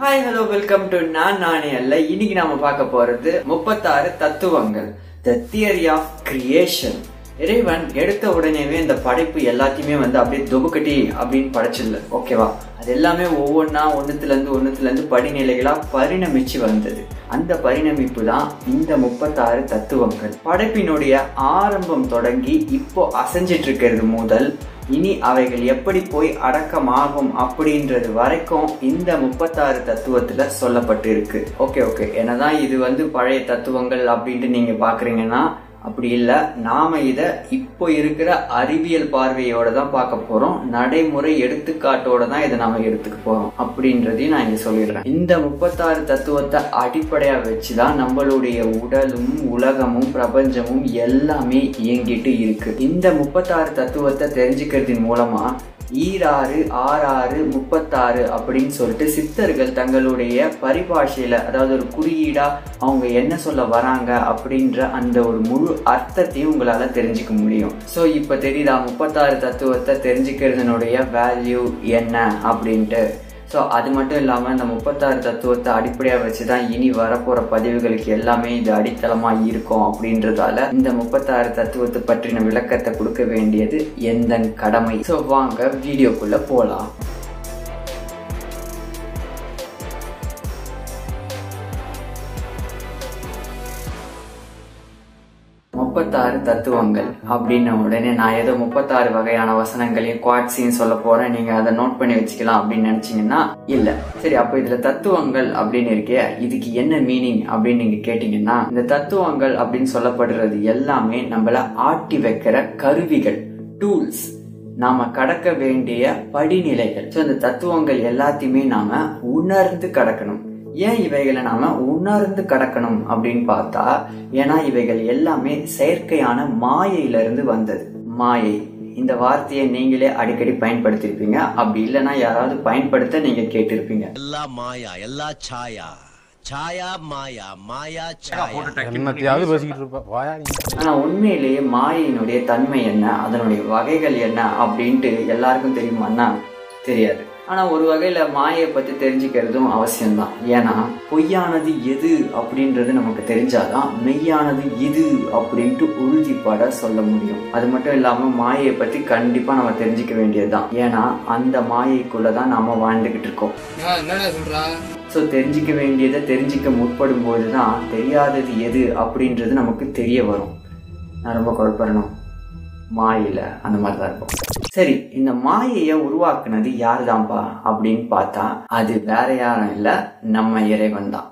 Hi hello welcome to நான் நானே அல்ல இன்னைக்கு நாம பார்க்க போறது முப்பத்தாறு தத்துவங்கள் த தியரி ஆஃப் கிரியேஷன் இறைவன் எடுத்த உடனேவே இந்த படைப்பு எல்லாத்தையுமே வந்து அப்படியே தொகுக்கட்டி அப்படின்னு படைச்சிடல ஓகேவா? அது எல்லாமே ஒவ்வொன்றா ஒன்றுத்துலேருந்து ஒன்றுத்துலேருந்து படிநிலைகளாக பரிணமிச்சு வந்தது. அந்த பரிணமிப்பு தான் இந்த முப்பத்தாறு தத்துவங்கள். படைப்பினுடைய ஆரம்பம் தொடங்கி இப்போ அசைஞ்சிட்டு இருக்கிறது முதல். இனி அவைகள் எப்படி போய் அடக்கமாகும் அப்படின்றது வரைக்கும் இந்த முப்பத்தாறு தத்துவத்துல சொல்லப்பட்டு இருக்கு ஓகே ஓகே. என்னதான் இது வந்து பழைய தத்துவங்கள் அப்படின்ட்டு நீங்க பாக்குறீங்கன்னா அப்படி இல்லை நாம இதை இப்போ இருக்கிற அறிவியல் பார்வையோட தான் பார்க்க போறோம். நடைமுறை எடுத்துக்காட்டோட தான் இதை நாம எடுத்துக்க போறோம் அப்படின்றதையும் நான் இங்க சொல்லிடுறேன். இந்த முப்பத்தாறு தத்துவத்தை அடிப்படையா வச்சுதான் நம்மளுடைய உடலும் உலகமும் பிரபஞ்சமும் எல்லாமே இயங்கிட்டு இருக்கு. இந்த முப்பத்தாறு தத்துவத்தை தெரிஞ்சுக்கிறதின் மூலமா ஈராறு ஆறாறு முப்பத்தாறு அப்படின்னு சொல்லிட்டு சித்தர்கள் தங்களுடைய பரிபாஷையில் அதாவது ஒரு குறியீடாக அவங்க என்ன சொல்ல வராங்க அப்படின்ற அந்த ஒரு முழு அர்த்தத்தையும் உங்களால் தெரிஞ்சுக்க முடியும். ஸோ இப்போ தெரியுதா முப்பத்தாறு தத்துவத்தை தெரிஞ்சுக்கிறதுனுடைய வேல்யூ என்ன அப்படின்ட்டு? ஸோ அது மட்டும் இல்லாமல் இந்த முப்பத்தாறு தத்துவத்தை அடிப்படையாக வச்சு தான் இனி வரப்போகிற பதிவுகளுக்கு எல்லாமே இது அடித்தளமாக இருக்கும் அப்படின்றதால இந்த முப்பத்தாறு தத்துவத்தை பற்றின விளக்கத்தை கொடுக்க வேண்டியது எந்த கடமை? ஸோ வாங்க வீடியோக்குள்ளே போகலாம் முப்பத்தாறு தத்துவங்கள் அப்படின்ன உடனே நான் ஏதோ முப்பத்தாறு வகையான வசனங்களையும் குவாட்ஸையும் சொல்ல போறேன். நீங்க அதை நோட் பண்ணி வச்சுக்கலாம் அப்படின்னு நினைச்சீங்கன்னா இல்ல. சரி அப்போ இதுல தத்துவங்கள் அப்படின்னு இருக்கே இதுக்கு என்ன மீனிங் அப்படின்னு நீங்க கேட்டீங்கன்னா இந்த தத்துவங்கள் அப்படின்னு சொல்லப்படுறது எல்லாமே நம்மள ஆட்டி வைக்கிற கருவிகள் டூல்ஸ் நாம கடக்க வேண்டிய படிநிலைகள். ஸோ இந்த தத்துவங்கள் எல்லாத்தையுமே நாம உணர்ந்து கடக்கணும். ஏன் இவைகளை நாம உணர்ந்து கடக்கணும் அப்படின்னு பார்த்தா ஏன்னா இவைகள் எல்லாமே செயற்கையான மாயையில இருந்து வந்தது. மாயை. இந்த வார்த்தையை நீங்களே அடிக்கடி பயன்படுத்திருப்பீங்க அப்படி இல்லைன்னா யாராவது பயன்படுத்த நீங்க கேட்டிருப்பீங்க. எல்லா மாயா எல்லா சாயா. சாயா மாயா மாயா ஆனா உண்மையிலேயே மாயையினுடைய தன்மை என்ன? அதனுடைய வகைகள் என்ன? அப்படின்ட்டு எல்லாருக்கும் தெரியுமான்னா தெரியாது. ஆனா ஒரு வகையில மாயை பத்தி தெரிஞ்சுக்கிறதும் அவசியம்தான். ஏன்னா பொய்யானது எது அப்படின்றது நமக்கு தெரிஞ்சாதான் மெய்யானது இது அப்படின்ட்டு உறுதிப்பட சொல்ல முடியும். அது மட்டும் இல்லாம மாயையை பத்தி கண்டிப்பா நம்ம தெரிஞ்சுக்க வேண்டியதுதான். ஏன்னா அந்த மாயைக்குள்ளதான் நாம வாழ்ந்துகிட்டு இருக்கோம். ஸோ தெரிஞ்சிக்க வேண்டியதை தெரிஞ்சிக்க முற்படும் போது தான் தெரியாதது எது அப்படின்றது நமக்கு தெரிய வரும். நான் ரொம்ப குழப்பறணும். மாயில அந்த மாதிரி தான் இருக்கும். சரி இந்த மாயையை உருவாக்குனது யார் தான்ப்பா அப்படின்னு பார்த்தா அது வேற யாரும் இல்ல நம்ம இறைவன் தான்.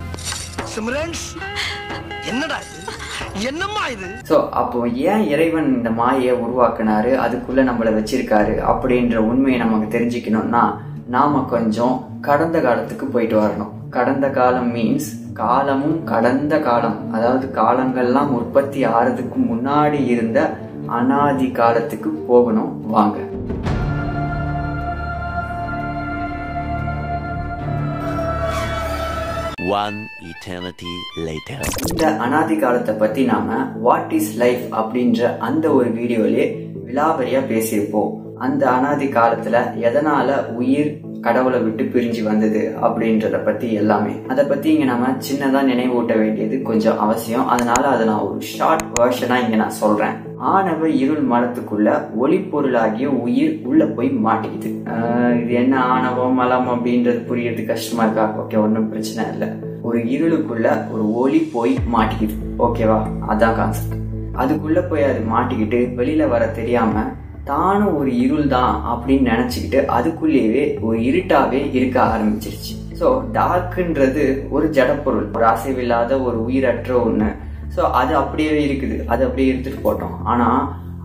என்னடா என்னம்மா இது? ஸோ அப்போ ஏன் இறைவன் இந்த மாயையை உருவாக்குனாரு அதுக்குள்ள நம்மளை வச்சிருக்காரு அப்படின்ற உண்மையை நமக்கு தெரிஞ்சுக்கணும்னா நாம கொஞ்சம் கடந்த காலத்துக்கு போயிட்டு வரணும். கடந்த காலம் மீன்ஸ் காலமும் கடந்த காலம். அதாவது காலங்கள்லாம் உற்பத்தி ஆறதுக்கு முன்னாடி இருந்த அனாதி காலத்துக்கு போகணும் வாங்க. One eternity later. இந்த அனாதி காலத்தை பத்தி நாம வாட் இஸ் லைஃப் அப்படின்ற அந்த ஒரு வீடியோலயே விலாவரியா பேசியிருப்போம். அந்த அனாதி காலத்துல எதனால உயிர் கடவுளை விட்டு பிரிஞ்சு வந்தது அப்படின்றத பத்தி எல்லாமே. அதை பத்தி இங்க நம்ம சின்னதா நினைவூட்ட வேண்டியது கொஞ்சம் அவசியம். அதனால அதை நான் ஒரு ஷார்ட் வேர்ஷனா இங்க நான் சொல்றேன். ஆணவ இருள் மலத்துக்குள்ள ஒளிப்பொருளாகிய உயிர் உள்ள போய் மாட்டிக்குது. இது என்ன ஆணவம் மலம் அப்படின்றது புரியறது கஷ்டமா இருக்கா? ஓகே ஒன்றும் பிரச்சனை இல்லை. ஒரு இருளுக்குள்ள ஒரு ஒளி போய் மாட்டிக்குது. ஓகேவா? அதான் கான்செப்ட் அதுக்குள்ள போய் அது மாட்டிக்கிட்டு வெளியில வர தெரியாம தானும் ஒரு இருள் தான் அப்படின்னு நினைச்சுக்கிட்டு அதுக்குள்ளேயே ஒரு இருட்டாவே இருக்க ஆரம்பிச்சிருச்சு. ஸோ டார்க்குன்றது ஒரு ஜடப்பொருள். ஒரு அசைவில்லாத ஒரு உயிரற்ற ஒன்று ஸோ அது அப்படியே இருக்குது. அது அப்படியே எடுத்துகிட்டு போட்டோம். ஆனால்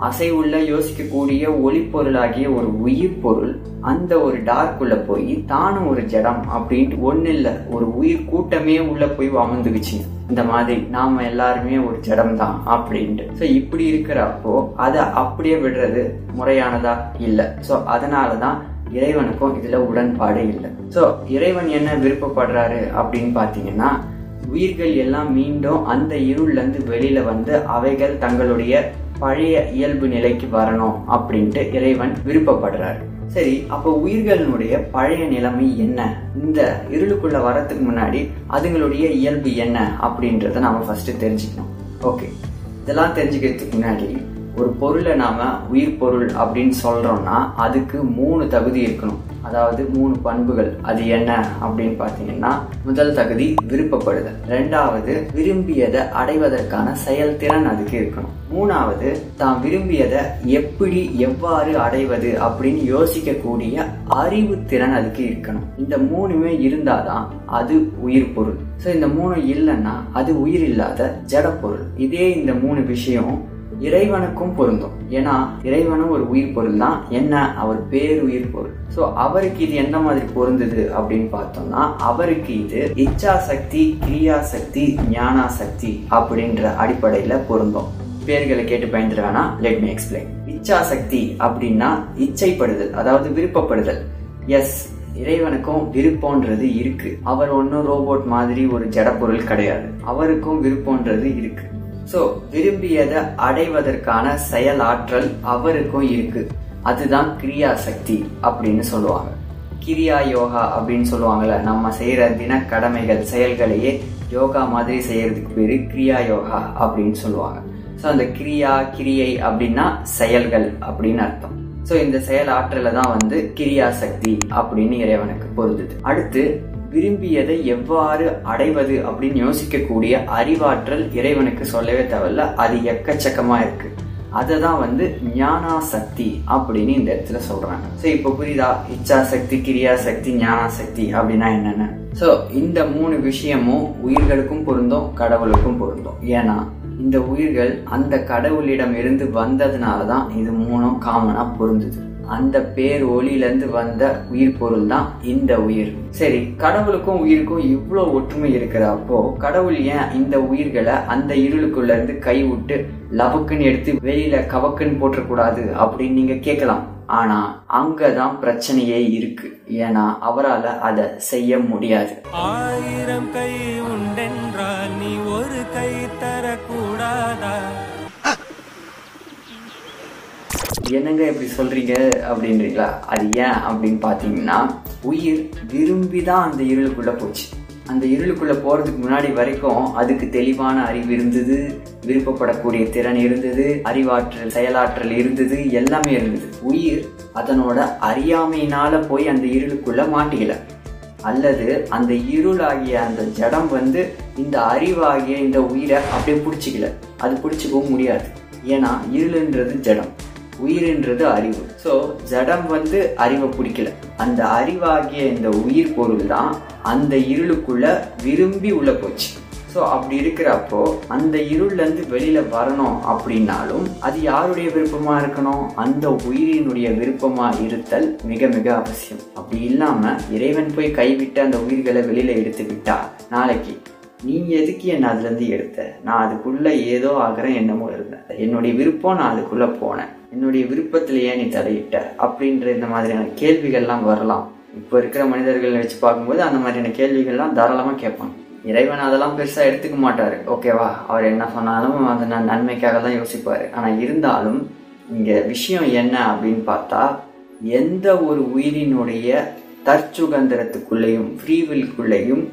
அசைவுள்ள யோசிக்கக்கூடிய ஒளிப்பொருளாகிய ஒரு உயிர் பொருள் அந்த ஒரு டார்க்குள்ள போய் தானும் ஒரு ஜடம் அப்படின்ட்டு ஒன்றும் இல்லை ஒரு உயிர் கூட்டமே உள்ள போய் அமர்ந்துக்குச்சு இந்த மாதிரி நாம எல்லாருமே ஒரு ஜடம் தான் அப்படின்ட்டு. ஸோ இப்படி இருக்கிறப்போ அதை அப்படியே விடுறது முறையானதா? இல்லை. ஸோ அதனாலதான் இறைவனுக்கும் இதுல உடன்பாடு இல்லை. ஸோ இறைவன் என்ன விருப்பப்படுறாரு அப்படின்னு பார்த்தீங்கன்னா உயிர்கள் எல்லாம் மீண்டும் அந்த இருள்ல இருந்து வெளியில வந்து அவைகள் தங்களுடைய பழைய இயல்பு நிலைக்கு வரணும் அப்படின்ட்டு இறைவன் விருப்பப்படுறாரு. சரி அப்போ உயிர்களினுடைய பழைய நிலைமை என்ன? இந்த இருளுக்குள்ள வரத்துக்கு முன்னாடி அதுங்களுடைய இயல்பு என்ன அப்படின்றத நாம ஃபர்ஸ்ட் தெரிஞ்சுக்கணும். ஓகே இதெல்லாம் தெரிஞ்சுக்கிறதுக்கு முன்னாடி ஒரு பொருளை நாம உயிர் பொருள் அப்படின்னு சொல்றோம்னா அதுக்கு மூணு தகுதி இருக்கணும். அதாவது மூணு பண்புகள் அது என்ன அப்படின்னு பார்த்தீங்கன்னா முதல் தகுதி விருப்பப்படுதல். ரெண்டாவது விரும்பியதை அடைவதற்கான செயல்திறன் அதுக்கு இருக்கணும். மூணாவது தான் விரும்பியதை எப்படி எவ்வாறு அடைவது அப்படின்னு யோசிக்கக்கூடிய அறிவு திறன் அதுக்கு இருக்கணும். இந்த மூணுமே இருந்தாதான் அது உயிர் பொருள். ஸோ இந்த மூணு இல்லைன்னா அது உயிர் இல்லாத ஜட பொருள். இதே இந்த மூணு விஷயம் இறைவனுக்கும் பொருந்தும். ஏன்னா இறைவனும் ஒரு உயிர் பொருள் தான். என்ன? அவர் பேர் உயிர் பொருள். ஸோ அவருக்கு இது எந்த மாதிரி பொருந்தது அப்படின்னு பார்த்தோம்னா அவருக்கு இது இச்சா சக்தி கிரியா சக்தி ஞானா சக்தி அப்படின்ற அடிப்படையில் பொருந்தும். பேர்களை கேட்டு பயந்துட வேணாம் லெட் மீ எக்ஸ்பிளைன் இச்சா சக்தி அப்படின்னா இச்சைப்படுதல் அதாவது விருப்பப்படுதல். எஸ் இறைவனுக்கும் விருப்பம்ன்றது இருக்கு. அவர் ஒன்றும் ரோபோட் மாதிரி ஒரு ஜடப்பொருள் கிடையாது. அவருக்கும் விருப்பம்ன்றது இருக்கு. ஸோ விரும்பியதை அடைவதற்கான செயல் ஆற்றல் அவருக்கும் இருக்கு. அதுதான் கிரியா சக்தி அப்படின்னு சொல்லுவாங்க. கிரியா யோகா அப்படின்னு சொல்லுவாங்கல்ல நம்ம செய்யற தின கடமைகள் செயல்களையே யோகா மாதிரி செய்யறதுக்கு பேரு கிரியா யோகா அப்படின்னு சொல்லுவாங்க. ஸோ அந்த கிரியா கிரியை அப்படின்னா செயல்கள் அப்படின்னு அர்த்தம். ஸோ இந்த செயல் ஆற்றலை தான் வந்து கிரியா சக்தி அப்படின்னு இறைவனுக்கு பொருந்துது. அடுத்து விரும்பியதை எவ்வாறு அடைவது அப்படின்னு யோசிக்கக்கூடிய அறிவாற்றல் இறைவனுக்கு சொல்லவே தேவையில்ல. அது எக்கச்சக்கமா இருக்கு. அதை தான் வந்து ஞானா சக்தி அப்படின்னு இந்த இடத்துல சொல்றாங்க. ஸோ இப்போ புரியுதா? இச்சா சக்தி கிரியா சக்தி ஞானா சக்தி அப்படின்னா என்னென்ன? ஸோ இந்த மூணு விஷயமும் உயிர்களுக்கும் பொருந்தும் கடவுளுக்கும் பொருந்தும். ஏன்னா இந்த உயிர்கள் அந்த கடவுளிடம் இருந்து வந்ததுனால தான் இது மூணும் காமனாக பொருந்துது. அந்த பேர் ஒளியிலேருந்து வந்த உயிர் பொருள் தான் இந்த உயிர். சரி கடவுளுக்கும் உயிருக்கும் இவ்வளோ ஒற்றுமை இருக்கிற அப்போ கடவுள் ஏன் இந்த உயிர்களை அந்த இருளுக்குள்ள இருந்து கைவிட்டு லபக்குன்னு எடுத்து வெளியில கவக்குன்னு போட்டக்கூடாது அப்படின்னு நீங்க கேட்கலாம். ஆனா அங்கதான் பிரச்சனையே இருக்கு. ஏன்னா அவரால் அதை செய்ய முடியாது. ஆயிரம் கை உண்டென்றால் நீ ஒரு கை தரக்கூடாதா? என்னங்க இப்படி சொல்றீங்க அப்படின்றீங்களா? அது ஏன் அப்படின்னு பார்த்தீங்கன்னா உயிர் விரும்பி தான் அந்த இருளுக்குள்ள போச்சு. அந்த இருளுக்குள்ள போறதுக்கு முன்னாடி வரைக்கும் அதுக்கு தெளிவான அறிவு இருந்தது விருப்பப்படக்கூடிய திறன் இருந்தது அறிவாற்றல் செயலாற்றல் இருந்தது எல்லாமே இருந்தது. உயிர் அதனோட அறியாமையினால போய் அந்த இருளுக்குள்ள மாட்டிக்கல. அல்லது அந்த இருளாகிய அந்த ஜடம் வந்து இந்த அறிவாகிய இந்த உயிரை அப்படியே பிடிச்சிக்கல. அது பிடிச்சிக்கவும் முடியாது. ஏன்னா இருளுன்றது ஜடம். உயிர்ன்றது அறிவு. ஸோ ஜடம் வந்து அறிவை பிடிக்கல. அந்த அறிவாகிய இந்த உயிர் பொருள் தான் அந்த இருளுக்குள்ள விரும்பி உள்ள போச்சு. ஸோ அப்படி இருக்கிறப்போ அந்த இருள்லேருந்து வெளியில வரணும் அப்படின்னாலும் அது யாருடைய விருப்பமா இருக்கணும்? அந்த உயிரினுடைய விருப்பமா இருத்தல் மிக மிக அவசியம். அப்படி இல்லாம இறைவன் போய் கைவிட்டு அந்த உயிர்களை வெளியில எடுத்து விட்டா நாளைக்கு நீ எதுக்கு என்ன அதுல இருந்து எடுத்த? நான் அதுக்குள்ள ஏதோ ஆகிறேன் என்னமோ இருந்தேன். என்னுடைய விருப்பம் நான் அதுக்குள்ள போனேன். என்னுடைய விருப்பத்திலேயே நீ தலையிட்ட அப்படின்ற இந்த மாதிரியான கேள்விகள்லாம் வரலாம். இப்போ இருக்கிற மனிதர்கள் வச்சு பார்க்கும்போது அந்த மாதிரியான கேள்விகள்லாம் தாராளமாக கேட்பாங்க. இறைவன் அதெல்லாம் பெருசாக எடுத்துக்க மாட்டார். ஓகேவா அவர் என்ன சொன்னாலும் அதை நான் நன்மைக்காக தான் யோசிப்பார். ஆனால் இருந்தாலும் இங்கே விஷயம் என்ன அப்படின்னு பார்த்தா எந்த ஒரு உயிரினுடைய தற்சுகந்திரத்துக்குள்ளேயும் ஃப்ரீவில்குள்ளேயும்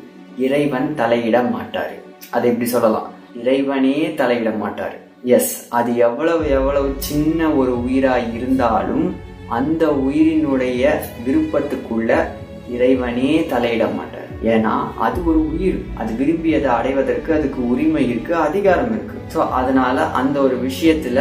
இறைவன் தலையிட மாட்டார். அதை எப்படி சொல்லலாம். இறைவனே தலையிட மாட்டார். எஸ் அது எவ்வளவு எவ்வளவு சின்ன ஒரு உயிராக இருந்தாலும் அந்த உயிரினுடைய விருப்பத்துக்குள்ள இறைவனே தலையிட மாட்டார் ஏன்னா அது ஒரு உயிர். அது விரும்பியதை அடைவதற்கு அதுக்கு உரிமை இருக்கு அதிகாரம் இருக்கு. ஸோ அதனால அந்த ஒரு விஷயத்துல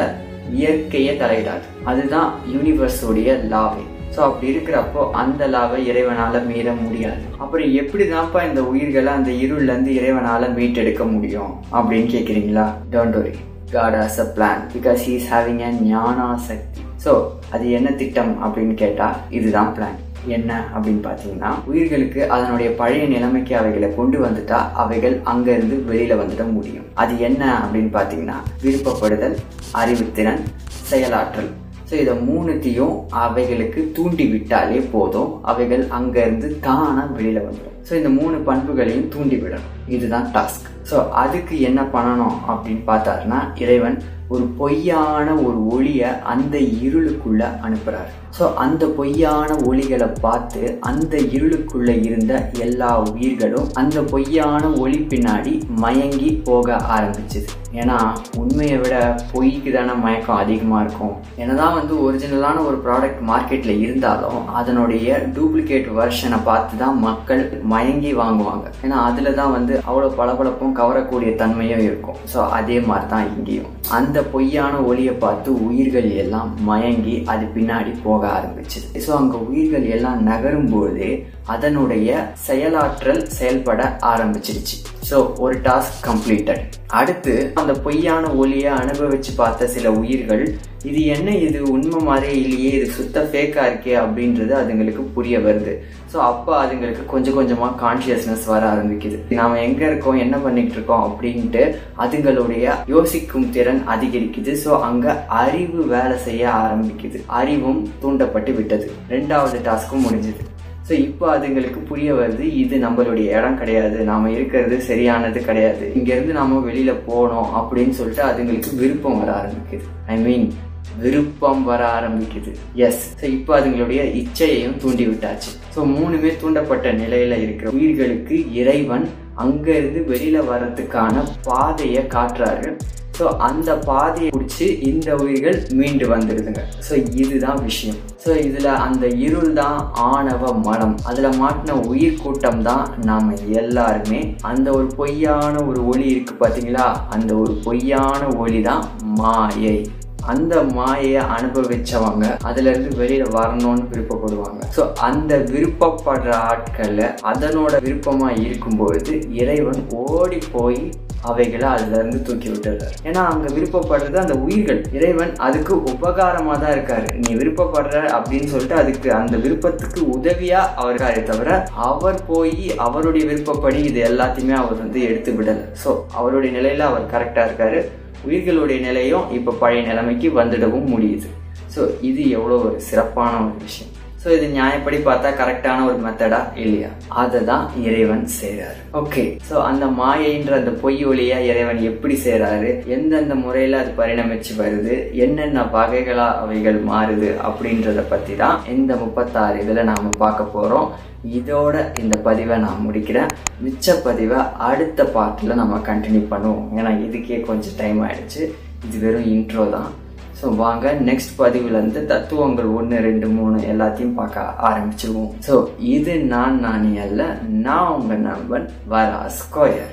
இயற்கையை தலையிடாது. அதுதான் யூனிவர்ஸோடைய லாவே ஸோ அப்படி இருக்கிறப்போ அந்த லாவை இறைவனால மீற முடியாது. அப்புறம் எப்படி தான்ப்பா இந்த உயிர்களை அந்த இருள்ல இருந்து இறைவனால மீட்டெடுக்க முடியும்? அப்படின்னு கேக்குறீங்களா? Don't worry God has a plan because he is having a Gnana Sakthi so அது என்ன திட்டம் அப்படின்னு கேட்டால் இதுதான் பிளான் என்ன அப்படின்னு பார்த்தீங்கன்னா உயிர்களுக்கு அதனுடைய பழைய நிலைமைக்கு அவைகளை கொண்டு வந்துட்டா அவைகள் அங்கிருந்து வெளியில வந்துட முடியும். அது என்ன அப்படின்னு பார்த்தீங்கன்னா விருப்பப்படுதல் அறிவுத்திறன் செயலாற்றல். ஸோ இதை மூணுத்தையும் அவைகளுக்கு தூண்டி விட்டாலே போதும். அவைகள் அங்கிருந்து தானா வெளியில வந்துடும். ஸோ இந்த மூணு பண்புகளையும் தூண்டி விடணும். இதுதான் டாஸ்க் ஸோ அதுக்கு என்ன பண்ணணும் அப்படின்னு பார்த்தாருன்னா இறைவன் ஒரு பொய்யான ஒரு ஒளியை அந்த இருளுக்குள்ள அனுப்புறாரு. ஸோ அந்த பொய்யான ஒளிகளை பார்த்து அந்த இருளுக்குள்ள இருந்த எல்லா உயிர்களும் அந்த பொய்யான ஒளி பின்னாடி மயங்கி போக ஆரம்பிச்சுது. ஏன்னா உண்மையை விட பொய்க்கு தானே மயக்கம் அதிகமாக இருக்கும். என்னதான் வந்து ஒரிஜினலான ஒரு ப்ராடக்ட் மார்க்கெட்டில் இருந்தாலும் அதனுடைய டூப்ளிகேட் வெர்ஷனை பார்த்து தான் மக்கள் மயங்கி வாங்குவாங்க. ஏன்னா அதில் தான் வந்து அவ்வளோ பளபளப்பும் கவரக்கூடிய தன்மையும் இருக்கும். ஸோ அதே மாதிரி தான் இங்கேயும். அந்த பொய்யான ஒளியை பார்த்து உயிர்கள் எல்லாம் மயங்கி அது பின்னாடி போக ஆரம்பிச்சு ஸோ அங்கே உயிர்கள் எல்லாம் நகரும்போது அதனுடைய செயலாற்றல் செயல்பட ஆரம்பிச்சிருச்சு. ஸோ ஒரு டாஸ்க் கம்ப்ளீட்டட் அடுத்து அந்த பொய்யான ஒளியை அனுபவிச்சு பார்த்த சில உயிர்கள் இது என்ன இது உண்மை மாதிரியே இல்லையே இது சுத்த ஃபேக்கா இருக்கே அப்படின்றது அதுங்களுக்கு புரிய வருது. ஸோ அப்போ அதுங்களுக்கு கொஞ்சம் கொஞ்சமாக கான்சியஸ்னஸ் வர ஆரம்பிக்குது. நாம் எங்க இருக்கோம் என்ன பண்ணிட்டு இருக்கோம் அப்படின்ட்டு அதுங்களுடைய யோசிக்கும் திறன் அதிகரிக்குது. ஸோ அங்க அறிவு வேலை செய்ய ஆரம்பிக்குது. அறிவும் தூண்டப்பட்டு விட்டது. ரெண்டாவது டாஸ்க்கும் முடிஞ்சது. ஸோ இப்போ அதுங்களுக்கு புரிய வருது இது நம்மளுடைய இடம் கிடையாது. நாம் இருக்கிறது சரியானது கிடையாது. இங்கேருந்து நாம் வெளியில் போனோம் அப்படின்னு சொல்லிட்டு அதுங்களுக்கு விருப்பம் வர ஆரம்பிக்குது. ஐ மீன் விருப்பம் வர ஆரம்பிக்குது. எஸ் ஸோ இப்போ அதுங்களுடைய இச்சையையும் தூண்டி விட்டாச்சு. ஸோ மூணுமே தூண்டப்பட்ட நிலையில இருக்கிற உயிர்களுக்கு இறைவன் அங்கேருந்து வெளியில் வெளியில வர்றதுக்கான பாதையை காட்டுறாரு. ஸோ அந்த பாதையை பிடிச்சி இந்த உயிர்கள் மீண்டு வந்துடுதுங்க ஸோ இதுதான் விஷயம். ஸோ இதில் அந்த இருள் தான் ஆணவ மனம் அதில் மாட்டின உயிர் கூட்டம் தான் நாம் எல்லாருமே. அந்த ஒரு பொய்யான ஒரு ஒளி இருக்கு பார்த்தீங்களா அந்த ஒரு பொய்யான ஒளி தான் மாயை. அந்த மாயையை அனுபவிச்சவங்க அதுல இருந்து வெளியில வரணும்னு விருப்பப்படுவாங்க. ஸோ அந்த விருப்பப்படுற ஆட்கள்ல அதனோட விருப்பமா இருக்கும்பொழுது இறைவன் ஓடி போய் அவைகளை அதுலேருந்து தூக்கி விட்டுறாரு ஏன்னா அங்கே விருப்பப்படுறது அந்த உயிர்கள். இறைவன் அதுக்கு உபகாரமாக தான் இருக்காரு. நீ விருப்பப்படுற அப்படின்னு சொல்லிட்டு அதுக்கு அந்த விருப்பத்துக்கு உதவியாக அவர் இருக்காரே தவிர அவர் போய் அவருடைய விருப்பப்படி இது எல்லாத்தையுமே அவர் வந்து எடுத்து விடலை. ஸோ அவருடைய நிலையில் அவர் கரெக்டாக இருக்காரு. உயிர்களுடைய நிலையும் இப்போ பழைய நிலைமைக்கு வந்துடவும் முடியுது. ஸோ இது எவ்வளோ ஒரு சிறப்பான ஒரு விஷயம். ஸோ இது நியாயப்படி பார்த்தா கரெக்டான ஒரு மெத்தடா இல்லையா? அதை தான் இறைவன் செய்கிறாரு ஓகே ஸோ அந்த மாயைன்ற அந்த பொய் ஒளியா இறைவன் எப்படி செய்கிறாரு எந்தெந்த முறையில் அது பரிணமிச்சு வருது? என்னென்ன வகைகளா அவைகள் மாறுது? அப்படின்றத பற்றி தான் இந்த முப்பத்தாறு இதில் நாம் பார்க்க போகிறோம் இதோட இந்த பதிவை நான் முடிக்கிறேன். மிச்ச பதிவை அடுத்த பார்ட்டில் நம்ம கண்டினியூ பண்ணுவோம். ஏன்னா இதுக்கே கொஞ்சம் டைம் ஆயிடுச்சு. இது வெறும் இன்ட்ரோ தான். ஸோ வாங்க நெக்ஸ்ட் பதிவுலேருந்து தத்துவங்கள் ஒன்று ரெண்டு மூணு எல்லாத்தையும் பார்க்க ஆரம்பிச்சிருவோம். ஸோ இது நான் நானி அல்ல நான் உங்கள் நண்பன் வரா ஸ்கொயர்